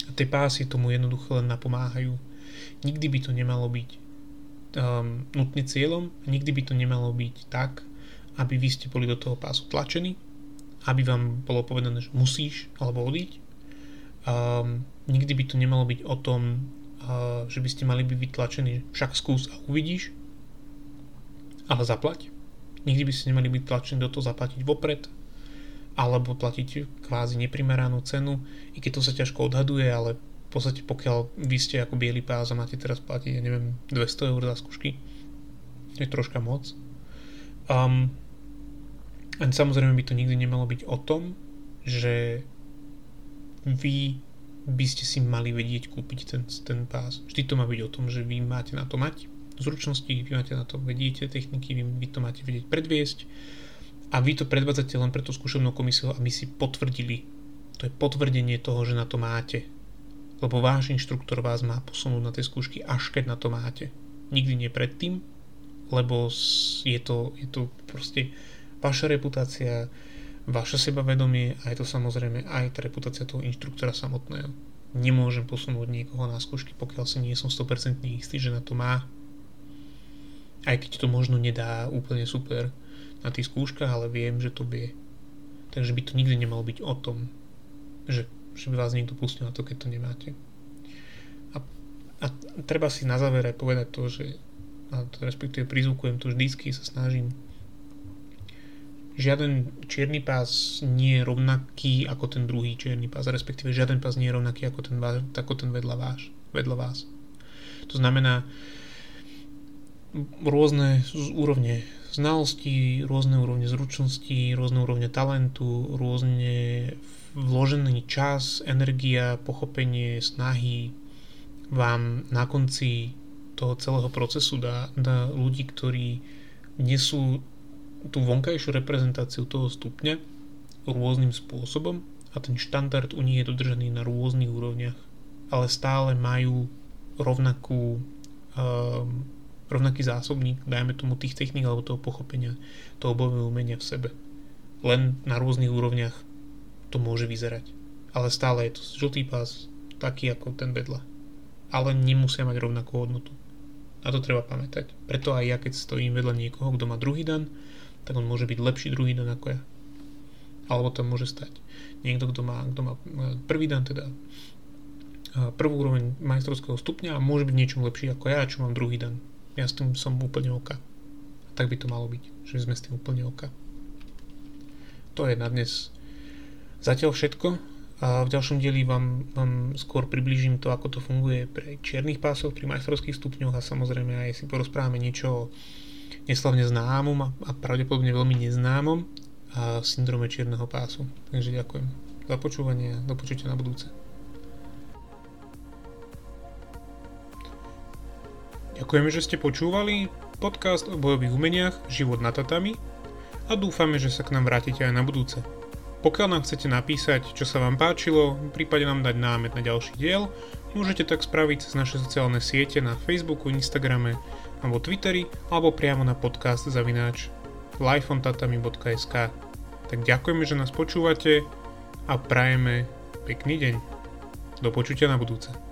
A tie pásy tomu jednoducho len napomáhajú. Nikdy by to nemalo byť um, nutne cieľom nikdy by to nemalo byť tak, aby vy ste boli do toho pásu tlačení, aby vám bolo povedané, že musíš alebo odiť. Um, nikdy by to nemalo byť o tom, uh, že by ste mali byť vytlačení, však skús a uvidíš, ale zaplať. Nikdy by ste nemali byť tlačení do toho zaplatiť vopred, alebo platiť kvázi neprimeranú cenu, i keď to sa ťažko odhaduje, ale podstate pokiaľ vy ste ako biely pás a máte teraz platiť, ja neviem, 200 eur za skúšky, je troška moc. Um, a samozrejme by to nikdy nemalo byť o tom, že vy by ste si mali vedieť kúpiť ten, ten pás. Vždy to má byť o tom, že vy máte na to mať zručnosti, vy máte na to vediete techniky, vy, vy to máte vedieť predviesť a vy to predvádzate len pre tú skúšobnú komisiu, aby si potvrdili. To je potvrdenie toho, že na to máte lebo váš inštruktor vás má posunúť na tie skúšky až keď na to máte. Nikdy nie predtým, lebo je to, je to proste vaša reputácia, vaše sebavedomie a je to samozrejme aj tá reputácia toho inštruktora samotného. Nemôžem posunúť niekoho na skúšky, pokiaľ si nie som 100% istý, že na to má. Aj keď to možno nedá úplne super na tých skúškach, ale viem, že to vie. Takže by to nikdy nemalo byť o tom, že že by vás niekto pustil na to, keď to nemáte. A, a treba si na záver aj povedať to, že a to respektíve prizvukujem to vždycky, sa snažím žiaden čierny pás nie je rovnaký ako ten druhý čierny pás, respektíve žiaden pás nie je rovnaký ako ten, ako ten vedľa, váš, vedľa vás. To znamená, rôzne úrovne znalostí, rôzne úrovne zručností, rôzne úrovne talentu, rôzne vložený čas, energia, pochopenie, snahy vám na konci toho celého procesu dá, dá ľudí, ktorí nesú tú vonkajšiu reprezentáciu toho stupňa rôznym spôsobom a ten štandard u nich je dodržaný na rôznych úrovniach, ale stále majú rovnakú um, rovnaký zásobník, dajme tomu tých techník alebo toho pochopenia, toho bojového umenia v sebe. Len na rôznych úrovniach to môže vyzerať. Ale stále je to žltý pás, taký ako ten vedľa. Ale nemusia mať rovnakú hodnotu. Na to treba pamätať. Preto aj ja, keď stojím vedľa niekoho, kto má druhý dan, tak on môže byť lepší druhý dan ako ja. Alebo tam môže stať niekto, kto má, kto má prvý dan, teda prvú úroveň majstrovského stupňa a môže byť niečom lepší ako ja, čo mám druhý dan. Ja s tým som úplne oka. Tak by to malo byť, že sme s tým úplne oka. To je na dnes Zatiaľ všetko a v ďalšom dieli vám, vám skôr približím to, ako to funguje pre čiernych pásov, pri majstrovských stupňoch a samozrejme aj si porozprávame niečo o neslavne známom a, a pravdepodobne veľmi neznámom a syndrome čierneho pásu. Takže ďakujem za počúvanie a do počutia na budúce. Ďakujeme, že ste počúvali podcast o bojových umeniach Život na tatami a dúfame, že sa k nám vrátite aj na budúce. Pokiaľ nám chcete napísať, čo sa vám páčilo, prípadne nám dať námet na ďalší diel, môžete tak spraviť cez naše sociálne siete na Facebooku, Instagrame alebo Twitteri alebo priamo na podcast zavináč lifeontatami.sk Tak ďakujeme, že nás počúvate a prajeme pekný deň. Do počutia na budúce.